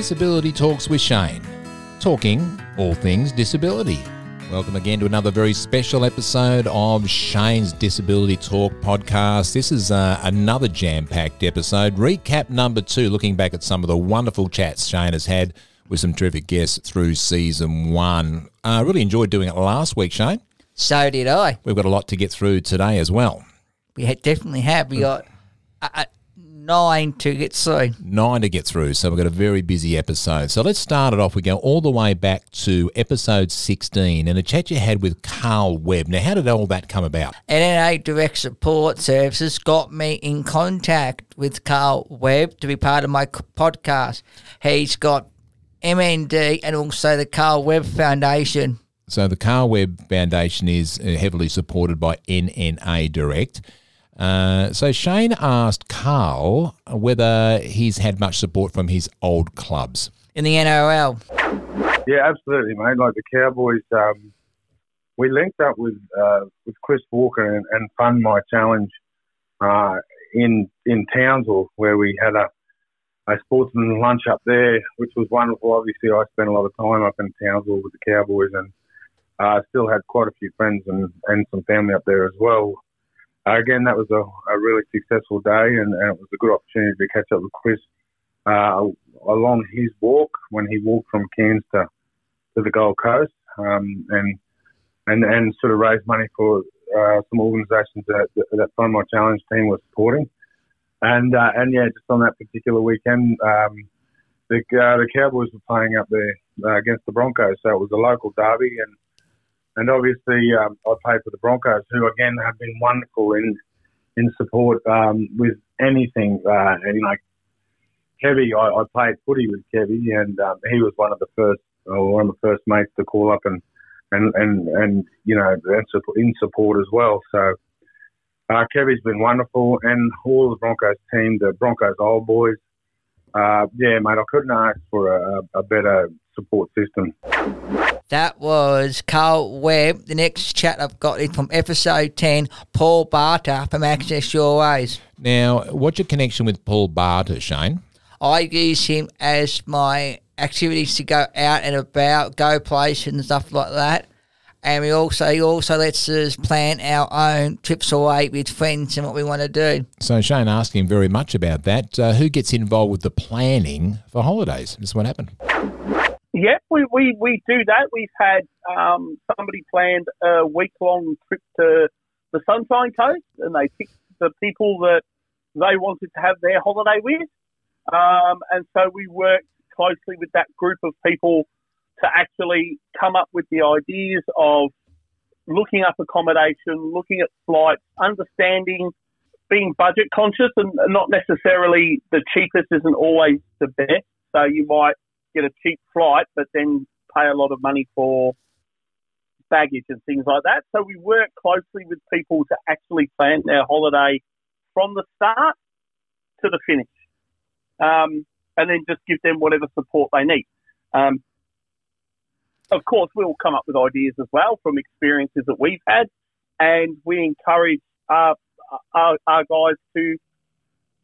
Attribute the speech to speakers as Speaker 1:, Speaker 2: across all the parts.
Speaker 1: Disability Talks with Shane, talking all things disability. Welcome again to another very special episode of Shane's Disability Talk podcast. This is uh, another jam packed episode, recap number two, looking back at some of the wonderful chats Shane has had with some terrific guests through season one. I uh, really enjoyed doing it last week, Shane.
Speaker 2: So did I.
Speaker 1: We've got a lot to get through today as well.
Speaker 2: We definitely have. We got uh, nine to get through.
Speaker 1: Nine to get through. So we've got a very busy episode. So let's start it off. We go all the way back to episode 16 and a chat you had with Carl Webb. Now, how did all that come about?
Speaker 2: NNA Direct Support Services got me in contact with Carl Webb to be part of my podcast. He's got MND and also the Carl Webb Foundation.
Speaker 1: So the Carl Webb Foundation is uh, heavily supported by NNA Direct. Uh, so Shane asked Carl whether he's had much support from his old clubs
Speaker 2: in the NRL.
Speaker 3: Yeah, absolutely, mate. Like the Cowboys, um, we linked up with uh, with Chris Walker and, and Fund My Challenge uh, in in Townsville, where we had a a sportsman lunch up there, which was wonderful. Obviously, I spent a lot of time up in Townsville with the Cowboys, and uh, still had quite a few friends and, and some family up there as well. Again, that was a, a really successful day, and, and, it was a good opportunity to catch up with Chris uh, along his walk when he walked from Cairns to, to the Gold Coast, um, and and and sort of raise money for uh, some organisations that, that, Fund My Challenge team was supporting, and uh, and yeah, just on that particular weekend, um, the uh, the Cowboys were playing up there uh, against the Broncos, so it was a local derby, and and obviously um, I play for the Broncos, who again have been wonderful in in support um, with anything. Uh, and like Kevy, I, I played footy with Kevy, and um, he was one of the first, or one of the first mates to call up and and and and you know in support as well. So. Uh, Kevy's been wonderful, and all the Broncos team, the Broncos old boys, uh, yeah, mate, I couldn't ask for a, a better support system.
Speaker 2: That was Carl Webb. The next chat I've got is from episode 10, Paul Barter from Access Your Ways.
Speaker 1: Now, what's your connection with Paul Barter, Shane?
Speaker 2: I use him as my activities to go out and about, go places and stuff like that. And we also he also lets us plan our own trips away with friends and what we want to do.
Speaker 1: So Shane asked him very much about that. Uh, who gets involved with the planning for holidays? This is what happened.
Speaker 4: Yeah, we, we, we do that. We've had um, somebody planned a week long trip to the Sunshine Coast, and they picked the people that they wanted to have their holiday with. Um, and so we worked closely with that group of people to actually come up with the ideas of looking up accommodation, looking at flights, understanding, being budget conscious, and not necessarily the cheapest isn't always the best. So you might get a cheap flight, but then pay a lot of money for baggage and things like that. So we work closely with people to actually plan their holiday from the start to the finish, um, and then just give them whatever support they need. Um, of course, we'll come up with ideas as well from experiences that we've had, and we encourage our, our, our guys to,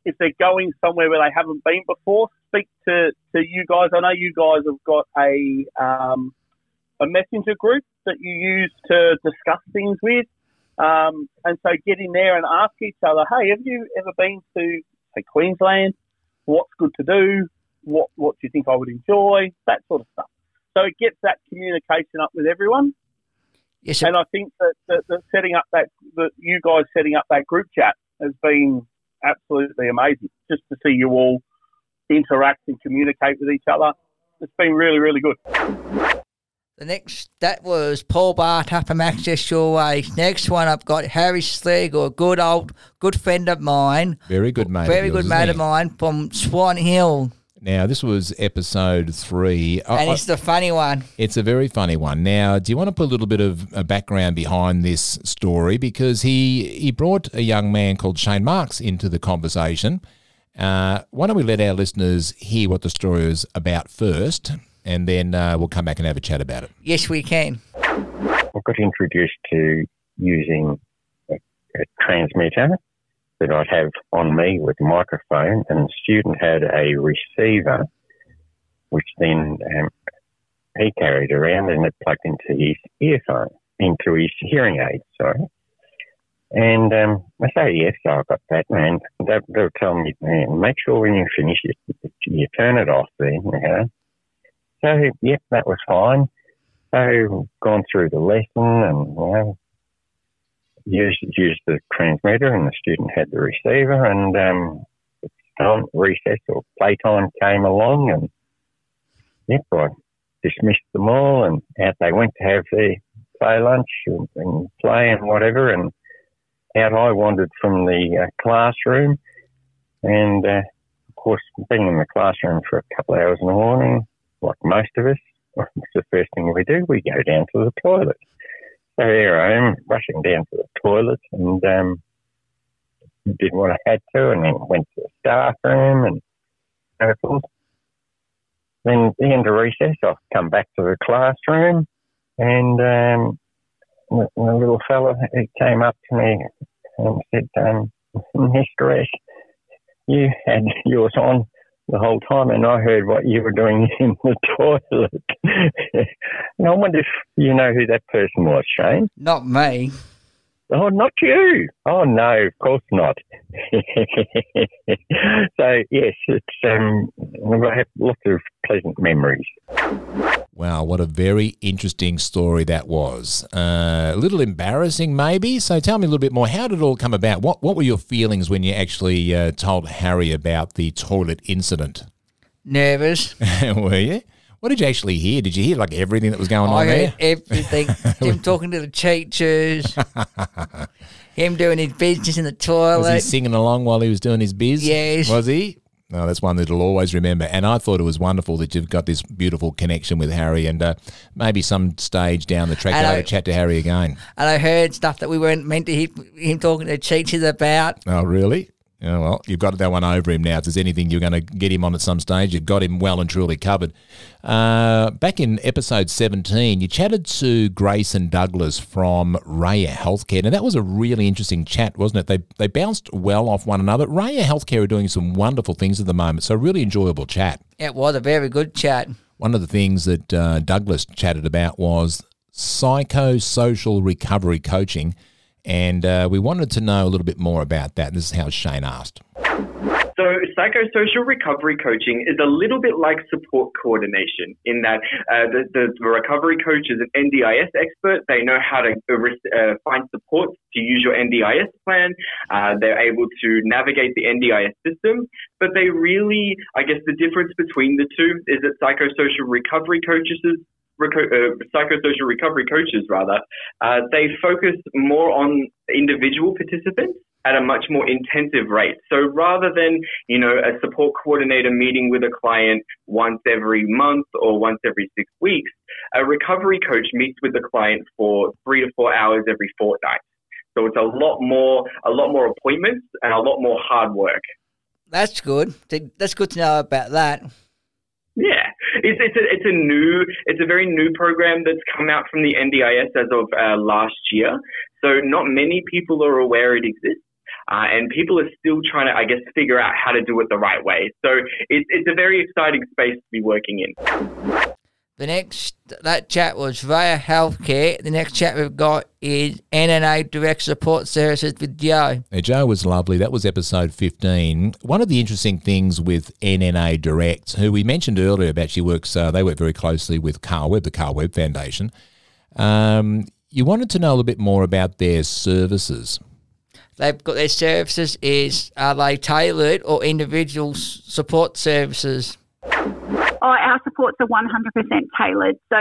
Speaker 4: if they're going somewhere where they haven't been before, speak to, to you guys. I know you guys have got a um, a messenger group that you use to discuss things with. Um, and so get in there and ask each other, hey, have you ever been to, say, Queensland? What's good to do? What, what do you think I would enjoy? That sort of stuff. So it gets that communication up with everyone. Yes, and I think that, that, that setting up that, that you guys setting up that group chat has been absolutely amazing just to see you all interact and communicate with each other. It's been really, really good.
Speaker 2: The next, that was Paul Barter from Access Your Way. Next one, I've got Harry Slegel, a good old, good friend of mine.
Speaker 1: Very good mate.
Speaker 2: Very
Speaker 1: of
Speaker 2: yours, good mate of mine from Swan Hill.
Speaker 1: Now, this was episode three.
Speaker 2: And it's the funny one.
Speaker 1: It's a very funny one. Now, do you want to put a little bit of a background behind this story? Because he, he brought a young man called Shane Marks into the conversation. Uh, why don't we let our listeners hear what the story is about first, and then uh, we'll come back and have a chat about it.
Speaker 2: Yes, we can.
Speaker 5: I got introduced to using a, a transmitter that I'd have on me with a microphone, and the student had a receiver which then um, he carried around and it plugged into his earphone, into his hearing aid, sorry. And um, I say yes, so I got that, man. They, they were telling me, man, make sure when you finish it, you turn it off then, you know. So, yep, that was fine. So, gone through the lesson and, you know, used, used the transmitter and the student had the receiver and um, time, recess or playtime came along and, yep, I dismissed them all and out they went to have their play lunch and, and play and whatever and out I wandered from the uh, classroom, and uh, of course, being in the classroom for a couple of hours in the morning, like most of us, it's the first thing we do. We go down to the toilet. So here I am, rushing down to the toilet, and um, did what I had to, and then went to the staff room and so forth. Then, the end of recess, I've come back to the classroom, and um, the, the little fella he came up to me and said, um, Mr. Ash, you had yours on the whole time and I heard what you were doing in the toilet. and I wonder if you know who that person was, Shane.
Speaker 2: Not me.
Speaker 5: Oh, not you. Oh, no, of course not. so, yes, it's, um, I have lots of pleasant memories.
Speaker 1: Wow, what a very interesting story that was. Uh, a little embarrassing, maybe. So tell me a little bit more. How did it all come about? What What were your feelings when you actually uh, told Harry about the toilet incident?
Speaker 2: Nervous.
Speaker 1: were you? What did you actually hear? Did you hear like everything that was going on
Speaker 2: I
Speaker 1: there?
Speaker 2: heard everything. him talking to the teachers. him doing his business in the toilet.
Speaker 1: Was he singing along while he was doing his biz?
Speaker 2: Yes.
Speaker 1: Was he? No, that's one that he'll always remember. And I thought it was wonderful that you've got this beautiful connection with Harry, and uh, maybe some stage down the track
Speaker 2: And
Speaker 1: you'll
Speaker 2: I-
Speaker 1: have a chat to Harry again.
Speaker 2: And I heard stuff that we weren't meant to hear him talking to teachers about.
Speaker 1: Oh, really? Yeah, well, you've got that one over him now. If there's anything you're going to get him on at some stage, you've got him well and truly covered. Uh, back in episode 17, you chatted to Grace and Douglas from Raya Healthcare. Now, that was a really interesting chat, wasn't it? They, they bounced well off one another. Raya Healthcare are doing some wonderful things at the moment, so really enjoyable chat.
Speaker 2: It was a very good chat.
Speaker 1: One of the things that uh, Douglas chatted about was psychosocial recovery coaching. And uh, we wanted to know a little bit more about that. This is how Shane asked.
Speaker 6: So, psychosocial recovery coaching is a little bit like support coordination in that uh, the, the, recovery coach is an NDIS expert. They know how to uh, find support to use your NDIS plan. Uh, they're able to navigate the NDIS system. But they really, I guess, the difference between the two is that psychosocial recovery coaches reco- uh, psychosocial recovery coaches rather, uh, they focus more on individual participants at a much more intensive rate. So rather than, you know, a support coordinator meeting with a client once every month or once every six weeks, a recovery coach meets with the client for three to four hours every fortnight. So it's a lot more, a lot more appointments and a lot more hard work.
Speaker 2: That's good. That's good to know about that.
Speaker 6: Yeah, it's it's a it's a new it's a very new program that's come out from the NDIS as of uh, last year. So not many people are aware it exists. Uh, and people are still trying to, I guess, figure out how to do it the right way. So it's it's a very exciting space to be working in.
Speaker 2: The next that chat was via healthcare. The next chat we've got is NNA Direct Support Services with Joe.
Speaker 1: Now, Joe was lovely. That was episode 15. One of the interesting things with NNA Direct, who we mentioned earlier about she works, uh, they work very closely with Carl Webb, the Carl Webb Foundation. Um, you wanted to know a little bit more about their services.
Speaker 2: They've got their services is are they tailored or individual support services?
Speaker 7: Oh, our supports are 100% tailored. So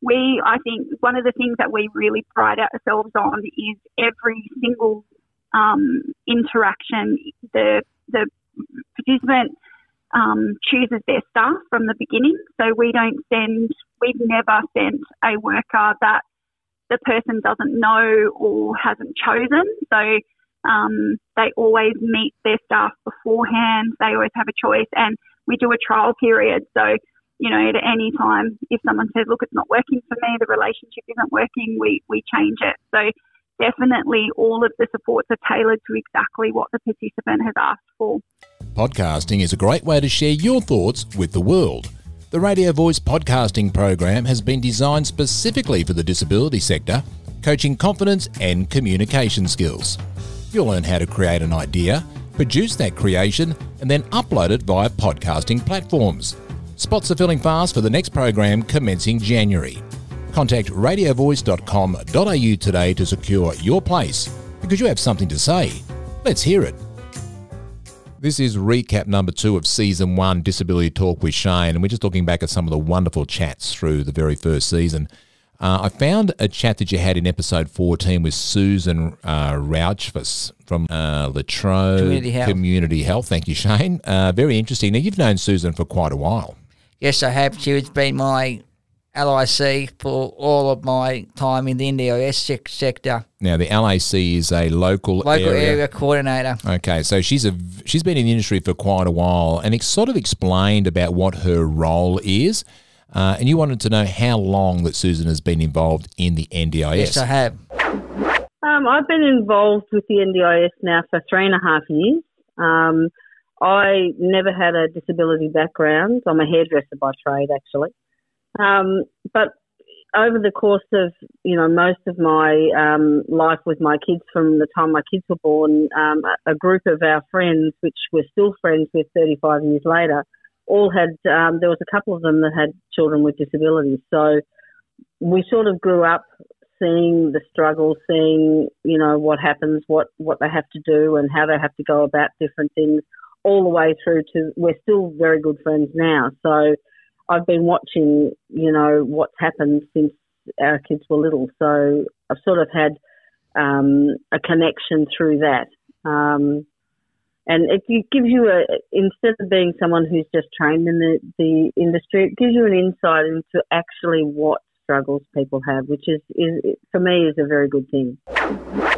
Speaker 7: we, I think, one of the things that we really pride ourselves on is every single um, interaction. The the participant um, chooses their staff from the beginning. So we don't send. We've never sent a worker that the person doesn't know or hasn't chosen. So um, they always meet their staff beforehand. They always have a choice, and we do a trial period. So, you know, at any time, if someone says, "Look, it's not working for me, the relationship isn't working," we we change it. So, definitely, all of the supports are tailored to exactly what the participant has asked for.
Speaker 1: Podcasting is a great way to share your thoughts with the world. The Radio Voice podcasting program has been designed specifically for the disability sector, coaching confidence and communication skills. You'll learn how to create an idea, produce that creation, and then upload it via podcasting platforms. Spots are filling fast for the next program commencing January. Contact radiovoice.com.au today to secure your place because you have something to say. Let's hear it. This is recap number two of season one, Disability Talk with Shane, and we're just looking back at some of the wonderful chats through the very first season. Uh, I found a chat that you had in episode 14 with Susan uh, Rauchfus from uh, Latrobe
Speaker 2: Community Health.
Speaker 1: Community Health. Thank you, Shane. Uh, very interesting. Now, you've known Susan for quite a while.
Speaker 2: Yes, I have. She has been my LIC for all of my time in the NDIS sec- sector,
Speaker 1: Now, the LAC is a local,
Speaker 2: local area, coordinator.
Speaker 1: Okay, so she's a she's been in the industry for quite a while, and it's sort of explained about what her role is. Uh, and you wanted to know how long that Susan has been involved in the NDIS.
Speaker 2: Yes, I have.
Speaker 8: Um, I've been involved with the NDIS now for three and a half years. Um, I never had a disability background. I'm a hairdresser by trade, actually. Um, but over the course of you know most of my um, life with my kids, from the time my kids were born, um, a a group of our friends, which we're still friends with 35 years later, all had. Um, there was a couple of them that had children with disabilities, so we sort of grew up seeing the struggle, seeing you know what happens, what what they have to do, and how they have to go about different things, all the way through to we're still very good friends now. So I've been watching, you know, what's happened since our kids were little. So I've sort of had um, a connection through that. Um, and it, gives you a, instead of being someone who's just trained in the, the industry, it gives you an insight into actually what struggles people have, which is, is for me is a very good thing.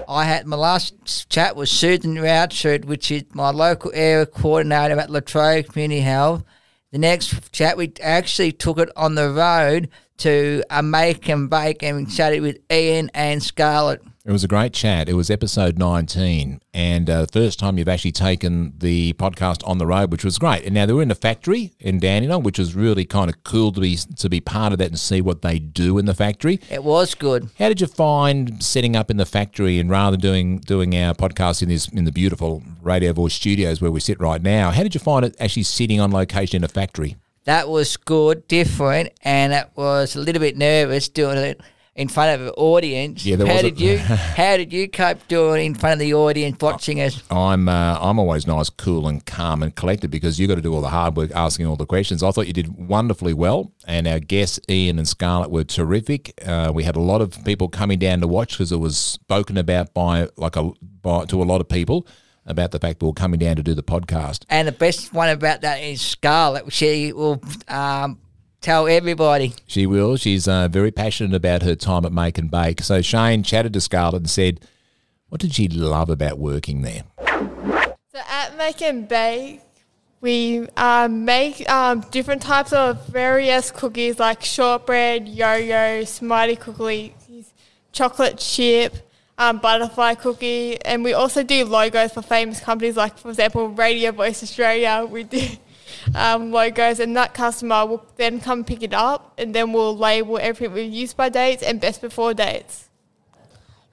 Speaker 2: I had my last chat was Susan Routshard, which is my local area coordinator at Latrobe Community Health. The next chat, we actually took it on the road to a make and bake and we chatted with Ian and Scarlett.
Speaker 1: It was a great chat. It was episode 19, and uh, the first time you've actually taken the podcast on the road, which was great. And now they were in a factory in Dandenong, which was really kind of cool to be to be part of that and see what they do in the factory.
Speaker 2: It was good.
Speaker 1: How did you find setting up in the factory and rather doing doing our podcast in this in the beautiful Radio Voice studios where we sit right now? How did you find it actually sitting on location in a factory?
Speaker 2: That was good, different, and it was a little bit nervous doing it in front of an audience.
Speaker 1: Yeah, there
Speaker 2: how
Speaker 1: was a-
Speaker 2: did you how did you cope doing in front of the audience watching us?
Speaker 1: I'm uh, I'm always nice, cool, and calm and collected because you got to do all the hard work, asking all the questions. I thought you did wonderfully well, and our guests Ian and Scarlett were terrific. Uh, we had a lot of people coming down to watch because it was spoken about by like a by, to a lot of people about the fact we were coming down to do the podcast.
Speaker 2: And the best one about that is Scarlett. She will um, tell everybody.
Speaker 1: She will. She's uh, very passionate about her time at Make and Bake. So Shane chatted to Scarlett and said, "What did she love about working there?"
Speaker 9: So at Make and Bake, we um, make um, different types of various cookies like shortbread, yo-yo, smarty cookies, chocolate chip, um, butterfly cookie, and we also do logos for famous companies like, for example, Radio Voice Australia. We do um, logos, and that customer will then come pick it up, and then we'll label everything with use by dates and best before dates.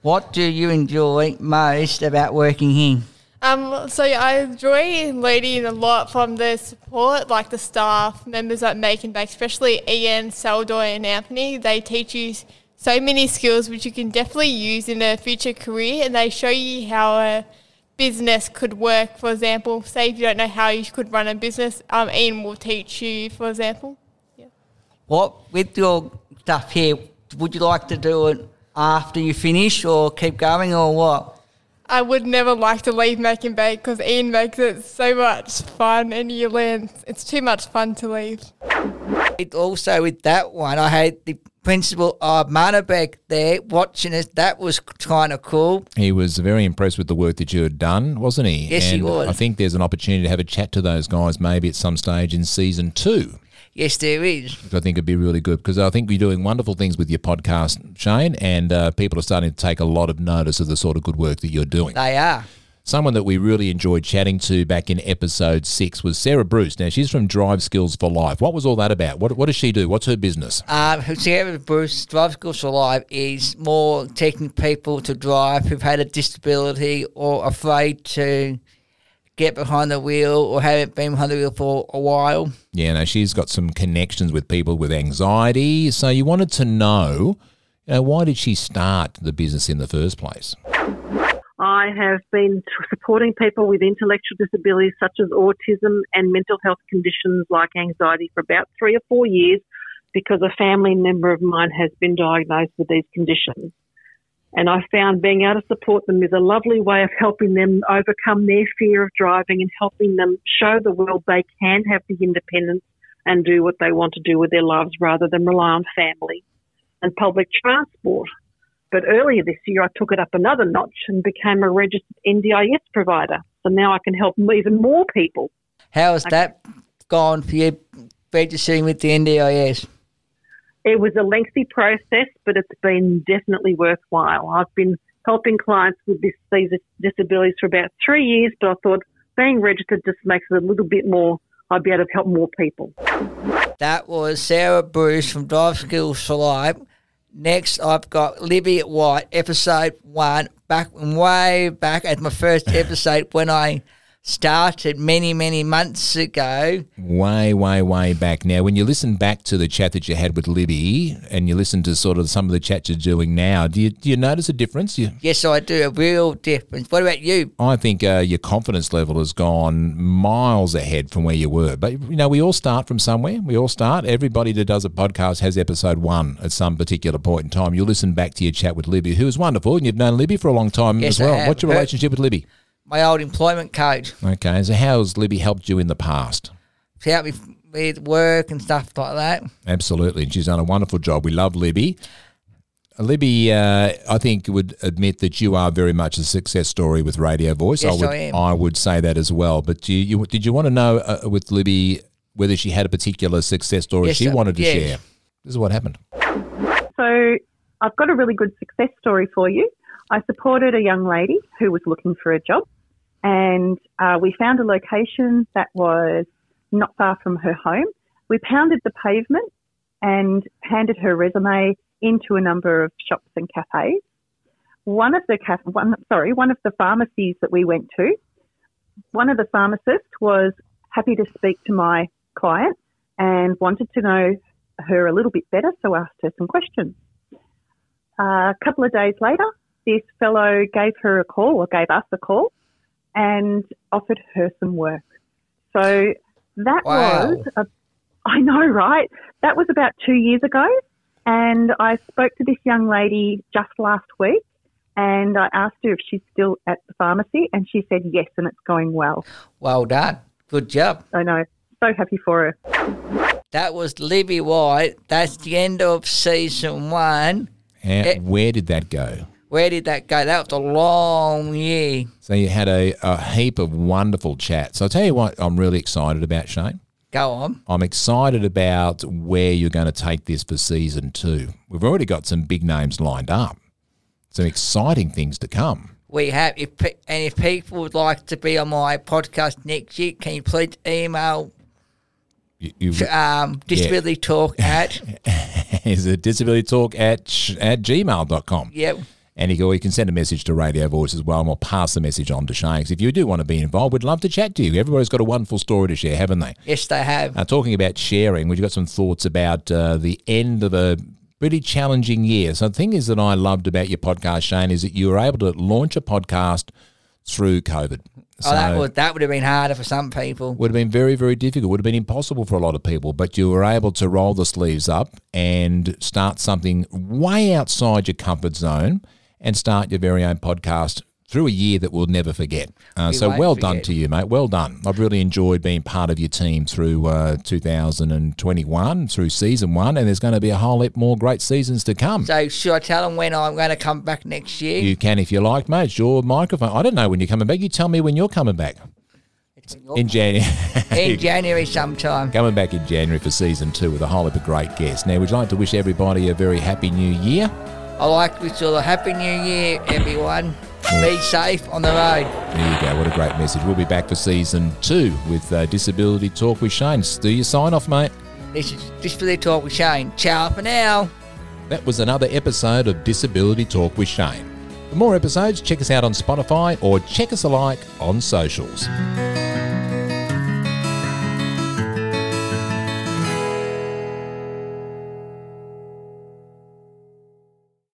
Speaker 2: What do you enjoy most about working here?
Speaker 9: Um, so yeah, I enjoy learning a lot from the support, like the staff members that make and bake, especially Ian, Saldoy, and Anthony. They teach you so many skills which you can definitely use in a future career, and they show you how a business could work. For example, say if you don't know how you could run a business, um, Ian will teach you. For example, Yeah.
Speaker 2: What with your stuff here? Would you like to do it after you finish, or keep going, or what?
Speaker 9: I would never like to leave Make and Bake because Ian makes it so much fun, and you learn. It's too much fun to leave.
Speaker 2: It also with that one, I had the principal of Make and Bake there watching us. That was kind of cool.
Speaker 1: He was very impressed with the work that you had done, wasn't he?
Speaker 2: Yes, he was.
Speaker 1: I think there's an opportunity to have a chat to those guys maybe at some stage in season two.
Speaker 2: Yes, there is.
Speaker 1: which I think it'd be really good because I think you're doing wonderful things with your podcast, Shane, and uh, people are starting to take a lot of notice of the sort of good work that you're doing.
Speaker 2: They are.
Speaker 1: Someone that we really enjoyed chatting to back in episode six was Sarah Bruce. Now, she's from Drive Skills for Life. What was all that about? What, what does she do? What's her business?
Speaker 2: Um, Sarah Bruce Drive Skills for Life is more taking people to drive who've had a disability or afraid to get behind the wheel or haven't been behind the wheel for a while.
Speaker 1: Yeah, no, she's got some connections with people with anxiety. So you wanted to know, you know, why did she start the business in the first place?
Speaker 10: I have been supporting people with intellectual disabilities such as autism and mental health conditions like anxiety for about three or four years because a family member of mine has been diagnosed with these conditions. And I found being able to support them is a lovely way of helping them overcome their fear of driving and helping them show the world they can have the independence and do what they want to do with their lives rather than rely on family and public transport. But earlier this year, I took it up another notch and became a registered NDIS provider. So now I can help even more people.
Speaker 2: How has that gone for you registering with the NDIS?
Speaker 10: It was a lengthy process, but it's been definitely worthwhile. I've been helping clients with this, these disabilities for about three years, but I thought being registered just makes it a little bit more, I'd be able to help more people.
Speaker 2: That was Sarah Bruce from Drive Skills for Life. Next, I've got Libby White, episode one, back way back at my first episode when I started many, many months ago.
Speaker 1: Way, way, way back now. When you listen back to the chat that you had with Libby and you listen to sort of some of the chat you're doing now, do you, do you notice a difference? You,
Speaker 2: Yes, I do, a real difference. What about you?
Speaker 1: I think uh, your confidence level has gone miles ahead from where you were. But, you know, we all start from somewhere. We all start. Everybody that does a podcast has episode one at some particular point in time. You listen back to your chat with Libby, who is wonderful, and you've known Libby for a long time
Speaker 2: Yes,
Speaker 1: as well. What's your relationship with Libby?
Speaker 2: My old employment coach.
Speaker 1: Okay, so how's Libby helped you in the past?
Speaker 2: She helped me with work and stuff like that.
Speaker 1: Absolutely. And she's done a wonderful job. We love Libby. Libby, uh, I think would admit that you are very much a success story with Radio Voice.
Speaker 2: Yes,
Speaker 1: I would,
Speaker 2: I am.
Speaker 1: would say that as well. But you, you, did you want to know uh, with Libby whether she had a particular success story
Speaker 2: Yes,
Speaker 1: she
Speaker 2: I-
Speaker 1: wanted to
Speaker 2: yes.
Speaker 1: share? This is what happened.
Speaker 11: So I've got a really good success story for you. I supported a young lady who was looking for a job, and uh, we found a location that was not far from her home. We pounded the pavement and handed her resume into a number of shops and cafes. One of the caf- one, sorry, one of the pharmacies that we went to, one of the pharmacists was happy to speak to my client and wanted to know her a little bit better, so asked her some questions. Uh, a couple of days later, this fellow gave her a call or gave us a call and offered her some work. So that
Speaker 2: Wow.
Speaker 11: was, a, I know, right? That was about two years ago. And I spoke to this young lady just last week and I asked her if she's still at the pharmacy and she said yes and it's going well.
Speaker 2: Well done. Good job.
Speaker 11: I know. So happy for her.
Speaker 2: That was Libby White. That's the end of season one.
Speaker 1: How,
Speaker 2: Eh.
Speaker 1: where did that go?
Speaker 2: Where did that go? That was a long year.
Speaker 1: So you had a, a heap of wonderful chats. I'll tell you what I'm really excited about, Shane.
Speaker 2: Go on.
Speaker 1: I'm excited about where you're going to take this for season two. We've already got some big names lined up, some exciting things to come.
Speaker 2: We have, if, and if people would like to be on my podcast next year, can you please email
Speaker 1: You, you,
Speaker 2: um, disability talk at
Speaker 1: is it disability talk at, sh- at gmail.com.
Speaker 2: yep.
Speaker 1: And you, go, you can send a message to Radio Voice as well, and we'll pass the message on to Shane. if you do want to be involved, we'd love to chat to you. Everybody's got a wonderful story to share, haven't they?
Speaker 2: Yes, they have.
Speaker 1: Now, talking about sharing, we've got some thoughts about uh, the end of a pretty challenging year. So, the thing is that I loved about your podcast, Shane, is that you were able to launch a podcast through COVID.
Speaker 2: oh, that would that would have been harder for some people.
Speaker 1: would have been very, very difficult. Would have been impossible for a lot of people. But you were able to roll the sleeves up and start something way outside your comfort zone and start your very own podcast through a year that we'll never forget. Uh,
Speaker 2: We
Speaker 1: so well done to you, mate. Well done. I've really enjoyed being part of your team through uh, 2021, through season one, and there's going to be a whole lot more great seasons to come.
Speaker 2: So should I tell them when I'm going to come back next year?
Speaker 1: You can if you like, mate. It's your microphone. I don't know when you're coming back. You tell me when you're coming back. In January.
Speaker 2: in January sometime.
Speaker 1: Coming back in January for season two with a whole heap of great guests. Now, we'd like to wish everybody a very happy new year.
Speaker 2: I like to wish you all a happy new year, everyone. Be safe on the road.
Speaker 1: There you go. What a great message. We'll be back for season two with uh, Disability Talk with Shane. Do your sign off, mate.
Speaker 2: This is Disability Talk with Shane. Ciao for now.
Speaker 1: That was another episode of Disability Talk with Shane. For more episodes, check us out on Spotify or check us alike on socials.